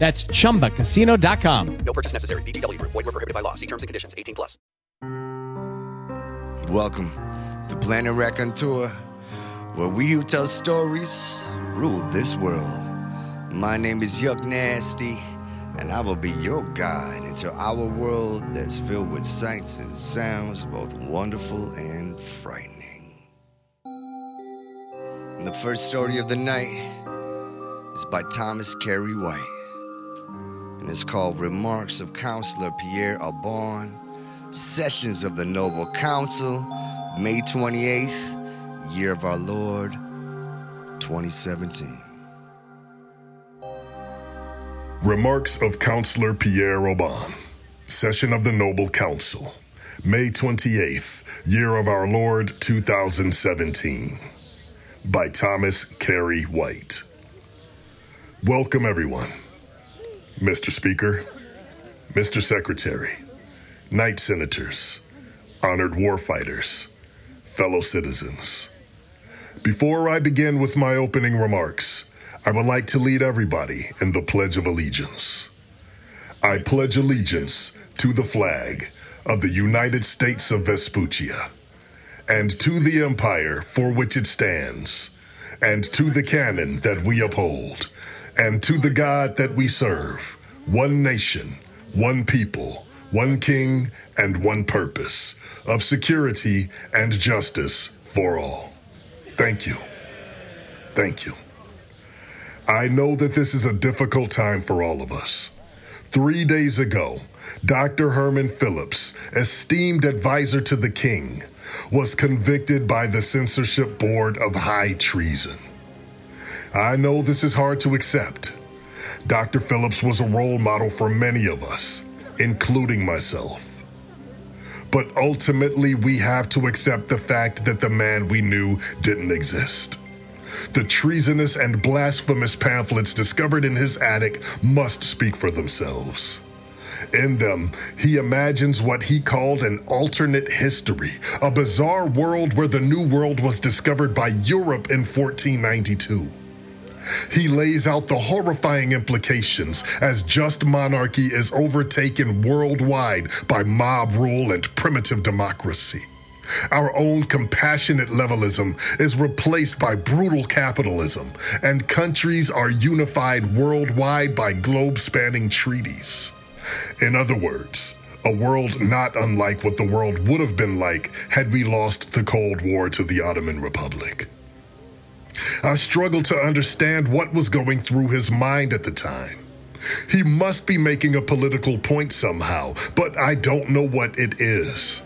That's chumbacasino.com. No purchase necessary. VGW Group. Void were prohibited by law. See terms and conditions. 18 plus. Welcome to Planet Raconteur, where we who tell stories rule this world. My name is Yuck Nasty, and I will be your guide into our world that's filled with sights and sounds, both wonderful and frightening. And the first story of the night is by Thomas Carey White and it's called Remarks of Counselor Pierre Aubin, Sessions of the Noble Council, May 28th, Year of Our Lord, 2017. Remarks of Counselor Pierre Aubin, Session of the Noble Council, May 28th, Year of Our Lord 2017, by Thomas Carey White. Welcome, everyone. Mr. Speaker, Mr. Secretary, Knight Senators, honored warfighters, fellow citizens. Before I begin with my opening remarks, I would like to lead everybody in the Pledge of Allegiance. I pledge allegiance to the flag of the United States of Vespuccia, and to the empire for which it stands, and to the canon that we uphold, and to the God that we serve, one nation, one people, one king, and one purpose of security and justice for all. Thank you. Thank you. I know that this is a difficult time for all of us. Three days ago, Dr. Herman Phillips, esteemed advisor to the king, was convicted by the censorship board of high treason. I know this is hard to accept. Dr. Phillips was a role model for many of us, including myself. But ultimately, we have to accept the fact that the man we knew didn't exist. The treasonous and blasphemous pamphlets discovered in his attic must speak for themselves. In them, he imagines what he called an alternate history, a bizarre world where the New World was discovered by Europe in 1492. He lays out the horrifying implications as just monarchy is overtaken worldwide by mob rule and primitive democracy. Our own compassionate levelism is replaced by brutal capitalism, and countries are unified worldwide by globe spanning treaties. In other words, a world not unlike what the world would have been like had we lost the Cold War to the Ottoman Republic. I struggled to understand what was going through his mind at the time. He must be making a political point somehow, but I don't know what it is.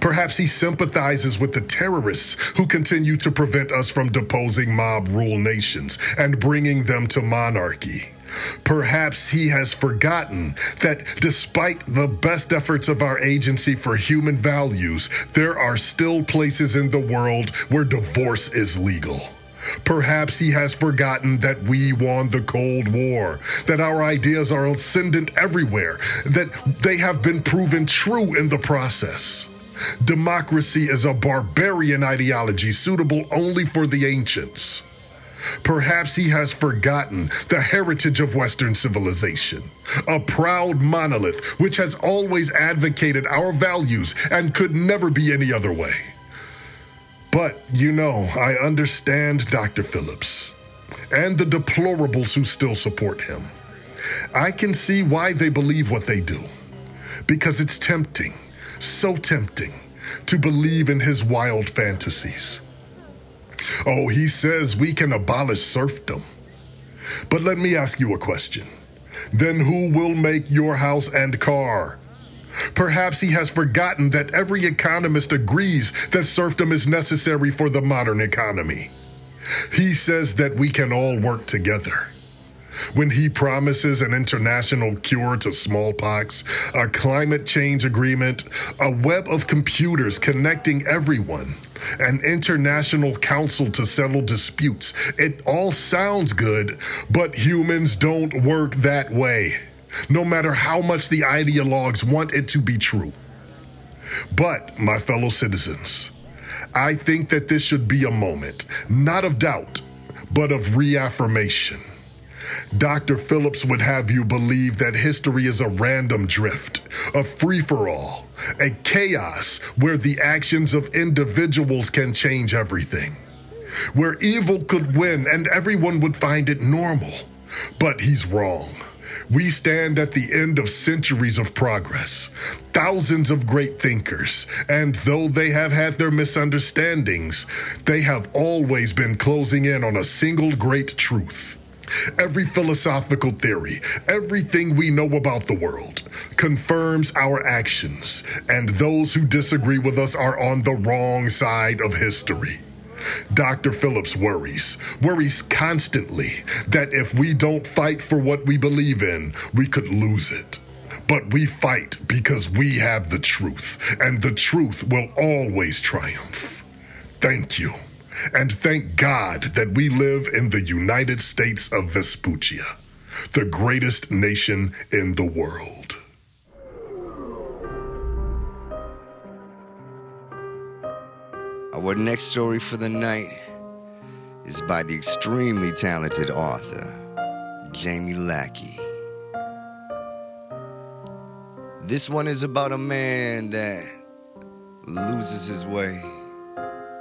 Perhaps he sympathizes with the terrorists who continue to prevent us from deposing mob rule nations and bringing them to monarchy. Perhaps he has forgotten that despite the best efforts of our agency for human values, there are still places in the world where divorce is legal. Perhaps he has forgotten that we won the Cold War, that our ideas are ascendant everywhere, that they have been proven true in the process. Democracy is a barbarian ideology suitable only for the ancients. Perhaps he has forgotten the heritage of Western civilization, a proud monolith which has always advocated our values and could never be any other way. But, you know, I understand Dr. Phillips and the deplorables who still support him. I can see why they believe what they do. Because it's tempting, so tempting, to believe in his wild fantasies. Oh, he says we can abolish serfdom. But let me ask you a question. Then who will make your house and car? Perhaps he has forgotten that every economist agrees that serfdom is necessary for the modern economy. He says that we can all work together. When he promises an international cure to smallpox, a climate change agreement, a web of computers connecting everyone, an international council to settle disputes, it all sounds good, but humans don't work that way, no matter how much the ideologues want it to be true. But, my fellow citizens, I think that this should be a moment, not of doubt, but of reaffirmation. Dr. Phillips would have you believe that history is a random drift, a free for all, a chaos where the actions of individuals can change everything, where evil could win and everyone would find it normal. But he's wrong. We stand at the end of centuries of progress, thousands of great thinkers, and though they have had their misunderstandings, they have always been closing in on a single great truth. Every philosophical theory, everything we know about the world, confirms our actions, and those who disagree with us are on the wrong side of history. Dr. Phillips worries, worries constantly that if we don't fight for what we believe in, we could lose it. But we fight because we have the truth, and the truth will always triumph. Thank you. And thank God that we live in the United States of Vespuccia, the greatest nation in the world. Our next story for the night is by the extremely talented author, Jamie Lackey. This one is about a man that loses his way,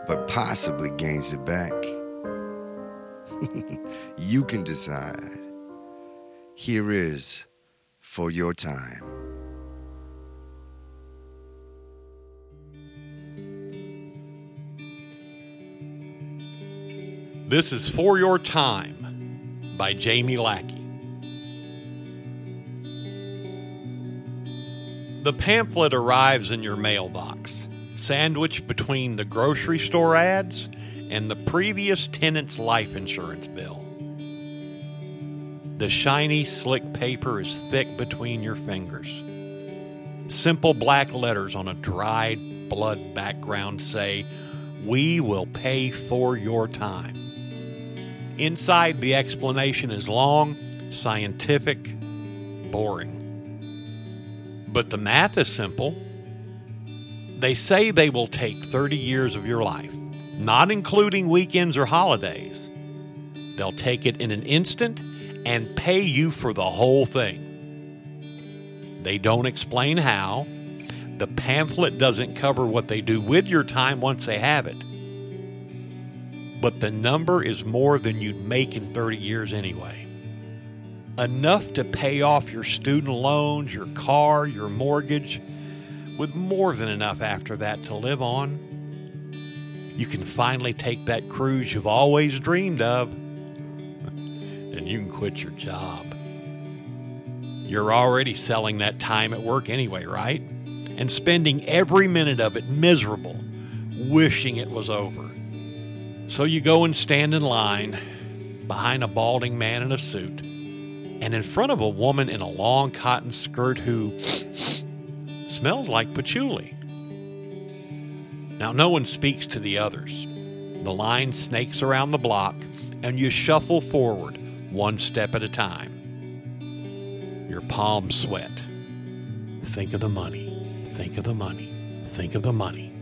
but possibly gains it back. you can decide. Here is for your time. This is For Your Time by Jamie Lackey. The pamphlet arrives in your mailbox, sandwiched between the grocery store ads and the previous tenant's life insurance bill. The shiny, slick paper is thick between your fingers. Simple black letters on a dried blood background say, We will pay for your time. Inside, the explanation is long, scientific, boring. But the math is simple. They say they will take 30 years of your life, not including weekends or holidays. They'll take it in an instant and pay you for the whole thing. They don't explain how. The pamphlet doesn't cover what they do with your time once they have it but the number is more than you'd make in 30 years anyway. Enough to pay off your student loans, your car, your mortgage, with more than enough after that to live on. You can finally take that cruise you've always dreamed of, and you can quit your job. You're already selling that time at work anyway, right? And spending every minute of it miserable, wishing it was over. So you go and stand in line behind a balding man in a suit and in front of a woman in a long cotton skirt who smells like patchouli. Now, no one speaks to the others. The line snakes around the block, and you shuffle forward one step at a time. Your palms sweat. Think of the money. Think of the money. think of the money.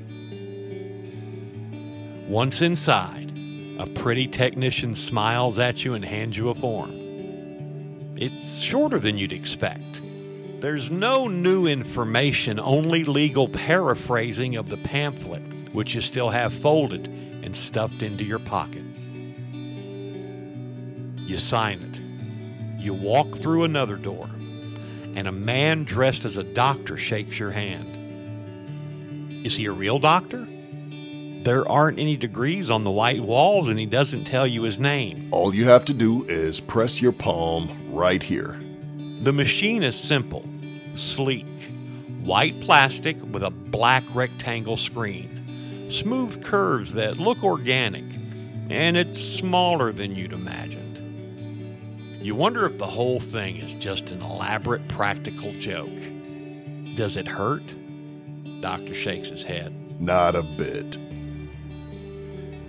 Once inside, a pretty technician smiles at you and hands you a form. It's shorter than you'd expect. There's no new information, only legal paraphrasing of the pamphlet, which you still have folded and stuffed into your pocket. You sign it. You walk through another door, and a man dressed as a doctor shakes your hand. Is he a real doctor? There aren't any degrees on the white walls, and he doesn't tell you his name. All you have to do is press your palm right here. The machine is simple, sleek, white plastic with a black rectangle screen, smooth curves that look organic, and it's smaller than you'd imagined. You wonder if the whole thing is just an elaborate practical joke. Does it hurt? Doctor shakes his head. Not a bit.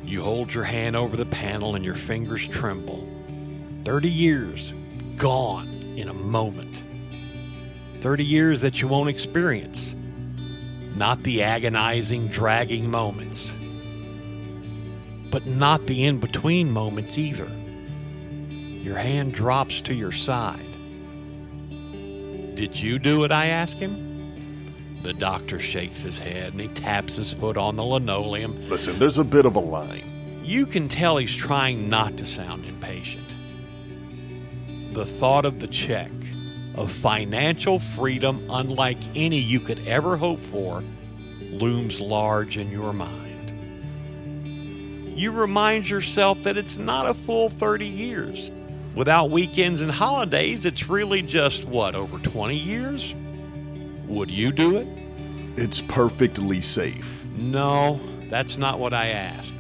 You hold your hand over the panel and your fingers tremble. 30 years gone in a moment. 30 years that you won't experience. Not the agonizing, dragging moments, but not the in between moments either. Your hand drops to your side. Did you do it? I ask him. The doctor shakes his head and he taps his foot on the linoleum. Listen, there's a bit of a line. You can tell he's trying not to sound impatient. The thought of the check, of financial freedom unlike any you could ever hope for, looms large in your mind. You remind yourself that it's not a full 30 years. Without weekends and holidays, it's really just what, over 20 years? Would you do it? It's perfectly safe. No, that's not what I asked.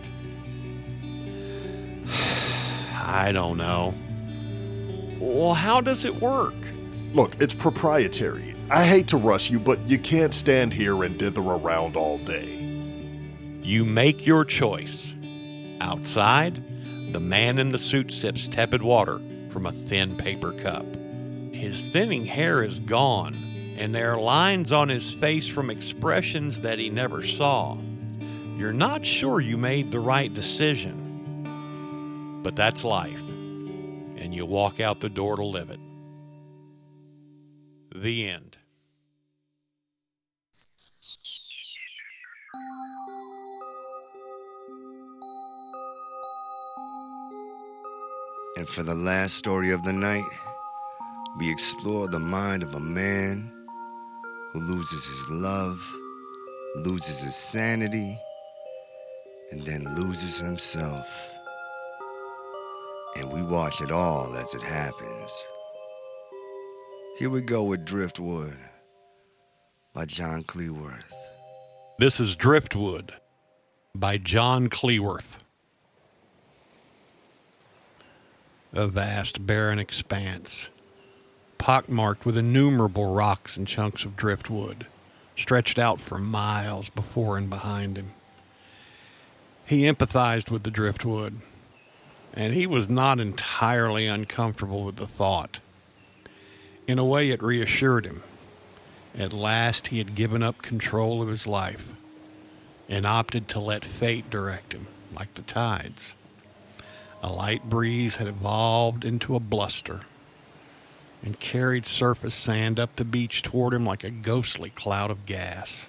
I don't know. Well, how does it work? Look, it's proprietary. I hate to rush you, but you can't stand here and dither around all day. You make your choice. Outside, the man in the suit sips tepid water from a thin paper cup. His thinning hair is gone, and there are lines on his face from expressions that he never saw. You're not sure you made the right decision, but that's life, and you walk out the door to live it. The end. And for the last story of the night, we explore the mind of a man who loses his love, loses his sanity, and then loses himself. And we watch it all as it happens. Here we go with Driftwood by John Cleworth. This is Driftwood by John Cleworth. A vast barren expanse, pockmarked with innumerable rocks and chunks of driftwood, stretched out for miles before and behind him. He empathized with the driftwood, and he was not entirely uncomfortable with the thought. In a way, it reassured him. At last, he had given up control of his life and opted to let fate direct him, like the tides. A light breeze had evolved into a bluster and carried surface sand up the beach toward him like a ghostly cloud of gas.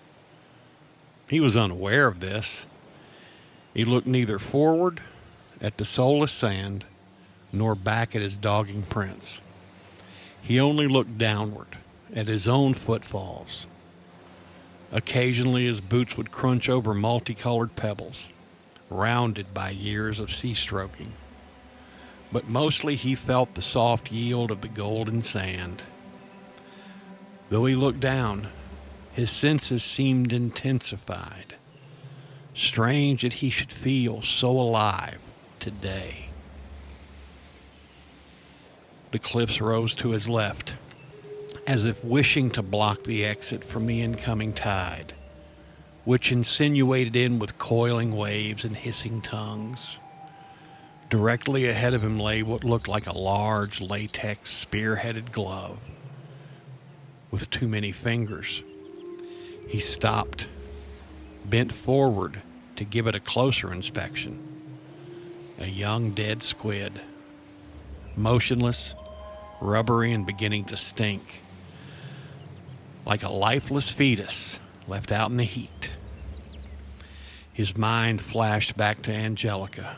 He was unaware of this. He looked neither forward at the soulless sand nor back at his dogging prints. He only looked downward at his own footfalls. Occasionally, his boots would crunch over multicolored pebbles, rounded by years of sea stroking. But mostly, he felt the soft yield of the golden sand. Though he looked down, his senses seemed intensified. Strange that he should feel so alive today. The cliffs rose to his left, as if wishing to block the exit from the incoming tide, which insinuated in with coiling waves and hissing tongues. Directly ahead of him lay what looked like a large latex spear headed glove with too many fingers. He stopped bent forward to give it a closer inspection. A young dead squid, motionless, rubbery, and beginning to stink, like a lifeless fetus left out in the heat. His mind flashed back to Angelica,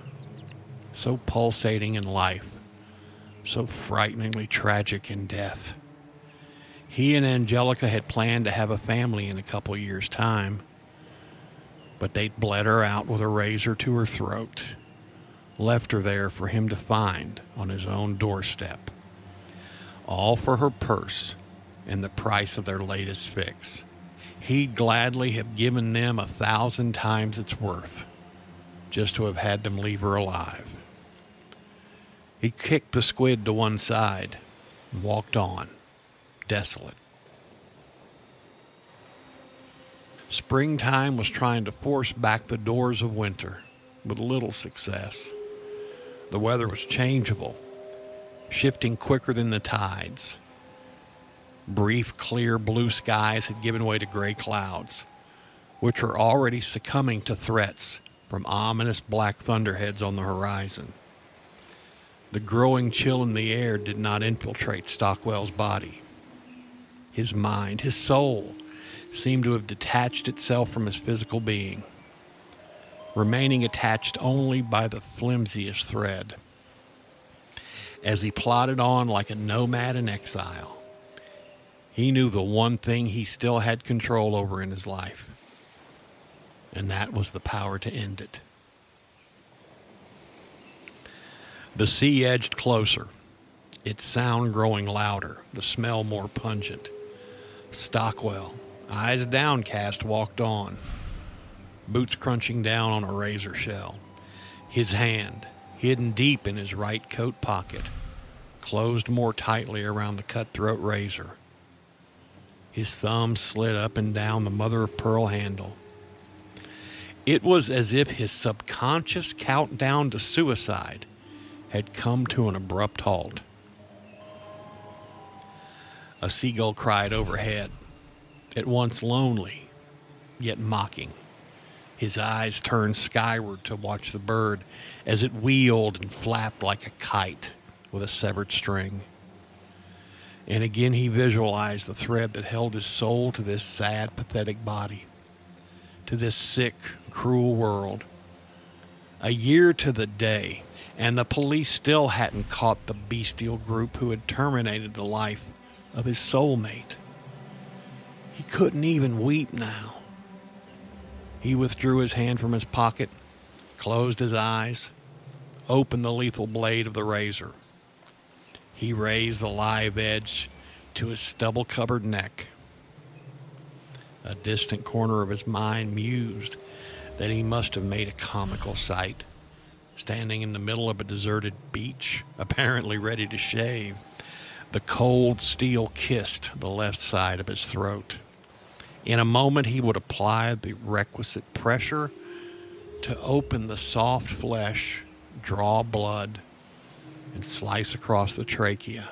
so pulsating in life, so frighteningly tragic in death. He and Angelica had planned to have a family in a couple years' time, but they'd bled her out with a razor to her throat, left her there for him to find on his own doorstep. All for her purse and the price of their latest fix he'd gladly have given them a thousand times its worth just to have had them leave her alive. He kicked the squid to one side and walked on, desolate. Springtime was trying to force back the doors of winter with little success. The weather was changeable, shifting quicker than the tides. Brief, clear blue skies had given way to gray clouds, which were already succumbing to threats from ominous black thunderheads on the horizon. The growing chill in the air did not infiltrate Stockwell's body. His mind, his soul, seemed to have detached itself from his physical being, remaining attached only by the flimsiest thread. As he plodded on like a nomad in exile, he knew the one thing he still had control over in his life, and that was the power to end it. The sea edged closer, its sound growing louder, the smell more pungent. Stockwell, eyes downcast, walked on, boots crunching down on a razor shell. His hand, hidden deep in his right coat pocket, closed more tightly around the cutthroat razor. His thumb slid up and down the mother of pearl handle. It was as if his subconscious countdown to suicide had come to an abrupt halt. A seagull cried overhead, at once lonely, yet mocking. His eyes turned skyward to watch the bird as it wheeled and flapped like a kite with a severed string. And again, he visualized the thread that held his soul to this sad, pathetic body, to this sick, cruel world. A year to the day, and the police still hadn't caught the bestial group who had terminated the life of his soulmate. He couldn't even weep now. He withdrew his hand from his pocket, closed his eyes, opened the lethal blade of the razor. He raised the live edge to his stubble covered neck. A distant corner of his mind mused that he must have made a comical sight, standing in the middle of a deserted beach, apparently ready to shave. The cold steel kissed the left side of his throat. In a moment, he would apply the requisite pressure to open the soft flesh, draw blood, and slice across the trachea.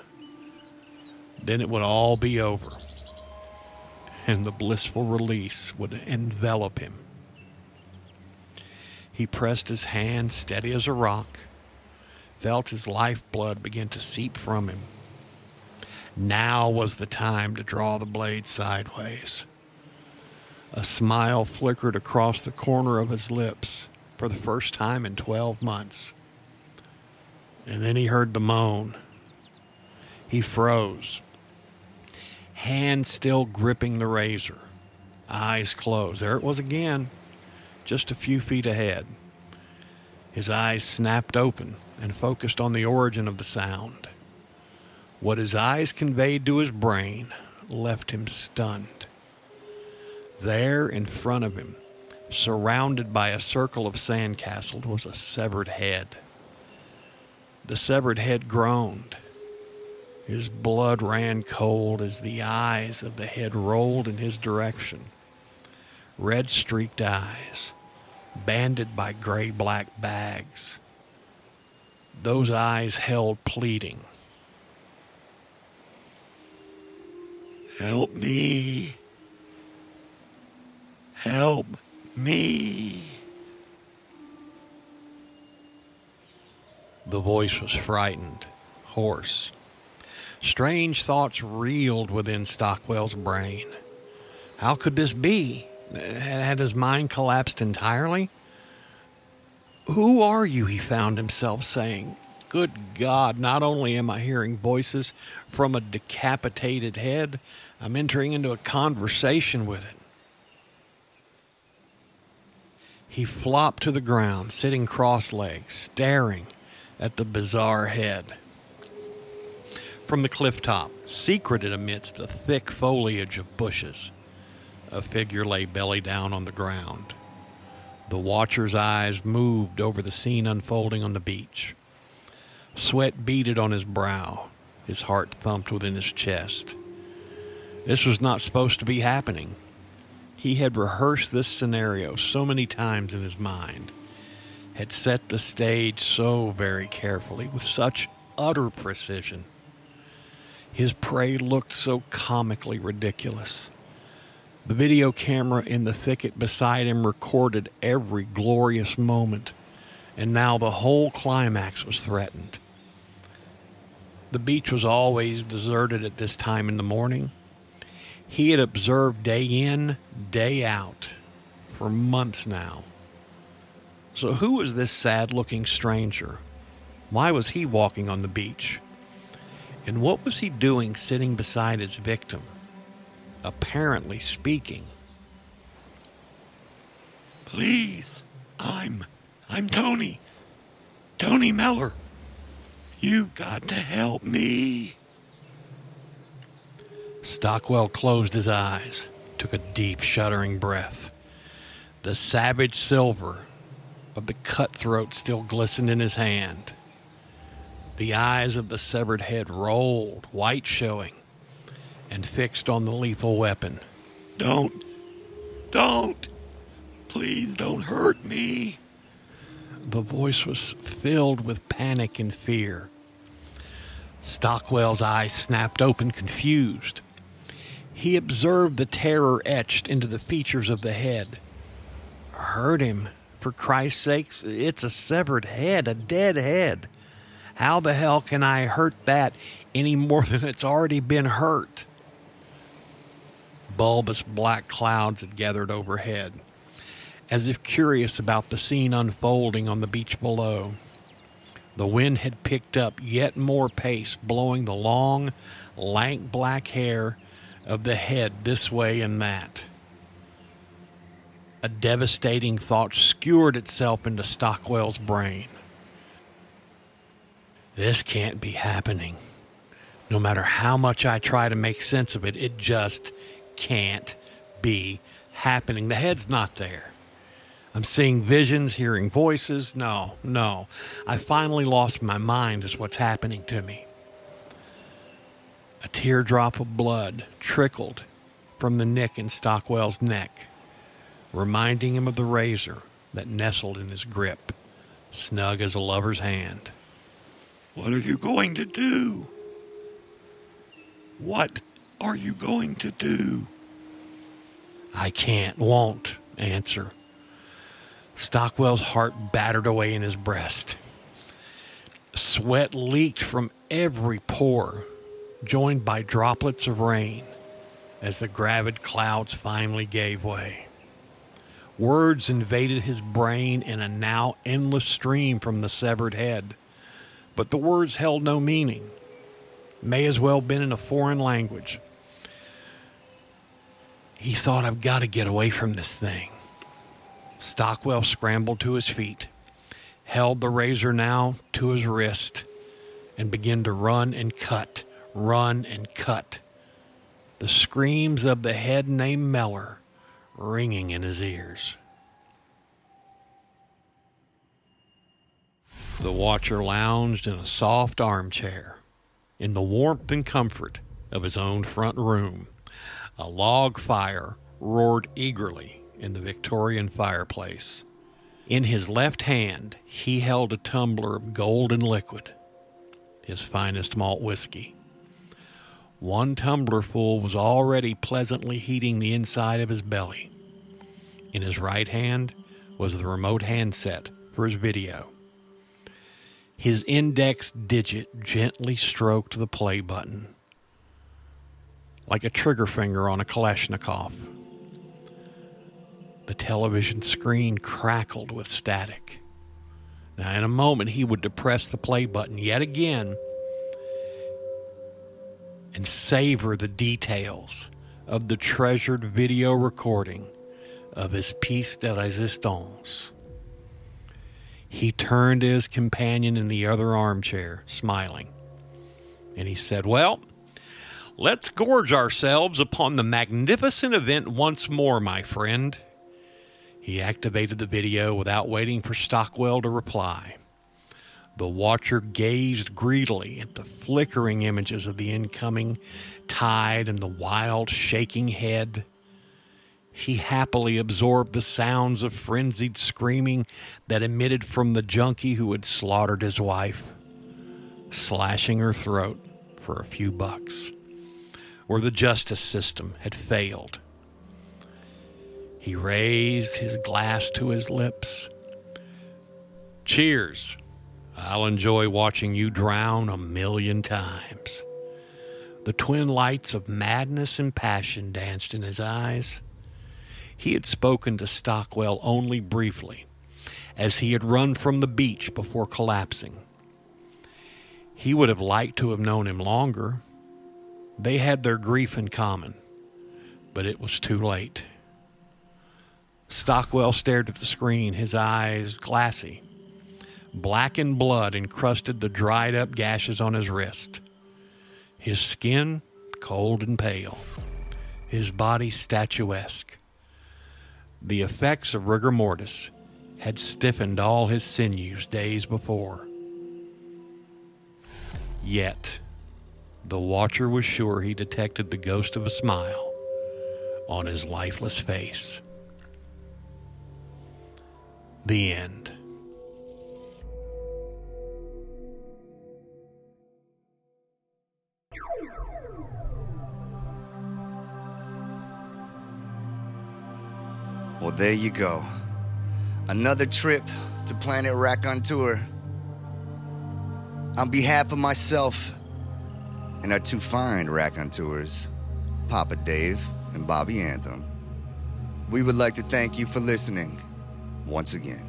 Then it would all be over, and the blissful release would envelop him. He pressed his hand steady as a rock, felt his lifeblood begin to seep from him. Now was the time to draw the blade sideways. A smile flickered across the corner of his lips for the first time in 12 months. And then he heard the moan. He froze, hand still gripping the razor, eyes closed. There it was again, just a few feet ahead. His eyes snapped open and focused on the origin of the sound. What his eyes conveyed to his brain left him stunned. There in front of him, surrounded by a circle of sandcastles, was a severed head. The severed head groaned. His blood ran cold as the eyes of the head rolled in his direction. Red streaked eyes, banded by gray black bags. Those eyes held pleading. Help me. Help me. The voice was frightened, hoarse. Strange thoughts reeled within Stockwell's brain. How could this be? Had his mind collapsed entirely? Who are you? He found himself saying. Good God, not only am I hearing voices from a decapitated head, I'm entering into a conversation with it. He flopped to the ground, sitting cross legged, staring at the bizarre head. From the cliff top, secreted amidst the thick foliage of bushes, a figure lay belly down on the ground. The watcher's eyes moved over the scene unfolding on the beach. Sweat beaded on his brow. His heart thumped within his chest. This was not supposed to be happening. He had rehearsed this scenario so many times in his mind, had set the stage so very carefully, with such utter precision. His prey looked so comically ridiculous. The video camera in the thicket beside him recorded every glorious moment, and now the whole climax was threatened. The beach was always deserted at this time in the morning. He had observed day in, day out for months now. So, who was this sad looking stranger? Why was he walking on the beach? And what was he doing sitting beside his victim? Apparently speaking. Please, I'm I'm Tony. Tony Meller. You got to help me. Stockwell closed his eyes, took a deep, shuddering breath. The savage silver of the cutthroat still glistened in his hand. The eyes of the severed head rolled, white showing, and fixed on the lethal weapon. Don't, don't, please don't hurt me. The voice was filled with panic and fear. Stockwell's eyes snapped open, confused. He observed the terror etched into the features of the head. Hurt him, for Christ's sakes, it's a severed head, a dead head. How the hell can I hurt that any more than it's already been hurt? Bulbous black clouds had gathered overhead, as if curious about the scene unfolding on the beach below. The wind had picked up yet more pace, blowing the long, lank black hair of the head this way and that. A devastating thought skewered itself into Stockwell's brain. This can't be happening. No matter how much I try to make sense of it, it just can't be happening. The head's not there. I'm seeing visions, hearing voices. No, no. I finally lost my mind, is what's happening to me. A teardrop of blood trickled from the nick in Stockwell's neck, reminding him of the razor that nestled in his grip, snug as a lover's hand. What are you going to do? What are you going to do? I can't, won't answer. Stockwell's heart battered away in his breast. Sweat leaked from every pore, joined by droplets of rain as the gravid clouds finally gave way. Words invaded his brain in a now endless stream from the severed head, but the words held no meaning. May as well been in a foreign language. He thought, I've got to get away from this thing. Stockwell scrambled to his feet, held the razor now to his wrist, and began to run and cut, run and cut. The screams of the head named Meller ringing in his ears. The watcher lounged in a soft armchair in the warmth and comfort of his own front room a log fire roared eagerly in the Victorian fireplace. In his left hand, he held a tumbler of golden liquid, his finest malt whiskey. One tumblerful was already pleasantly heating the inside of his belly. In his right hand was the remote handset for his video. His index digit gently stroked the play button, like a trigger finger on a Kalashnikov. The television screen crackled with static. Now, in a moment, he would depress the play button yet again and savor the details of the treasured video recording of his piece de resistance. He turned to his companion in the other armchair, smiling, and he said, Well, let's gorge ourselves upon the magnificent event once more, my friend. He activated the video without waiting for Stockwell to reply. The watcher gazed greedily at the flickering images of the incoming tide and the wild, shaking head. He happily absorbed the sounds of frenzied screaming that emitted from the junkie who had slaughtered his wife, slashing her throat for a few bucks, or the justice system had failed. He raised his glass to his lips. Cheers. I'll enjoy watching you drown a million times. The twin lights of madness and passion danced in his eyes. He had spoken to Stockwell only briefly, as he had run from the beach before collapsing. He would have liked to have known him longer. They had their grief in common, but it was too late. Stockwell stared at the screen, his eyes glassy. Blackened blood encrusted the dried up gashes on his wrist. His skin cold and pale, his body statuesque. The effects of rigor mortis had stiffened all his sinews days before. Yet, the watcher was sure he detected the ghost of a smile on his lifeless face. The end. Well, there you go. Another trip to Planet Raconteur. On behalf of myself and our two fine raconteurs, Papa Dave and Bobby Anthem, we would like to thank you for listening once again.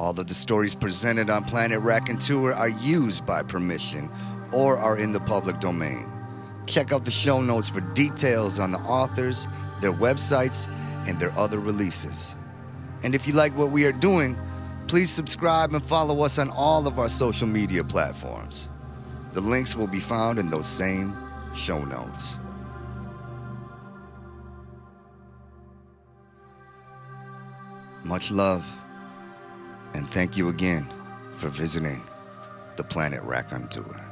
All of the stories presented on Planet Raconteur are used by permission or are in the public domain. Check out the show notes for details on the authors, their websites, and their other releases. And if you like what we are doing, please subscribe and follow us on all of our social media platforms. The links will be found in those same show notes. Much love, and thank you again for visiting the Planet Raconteur.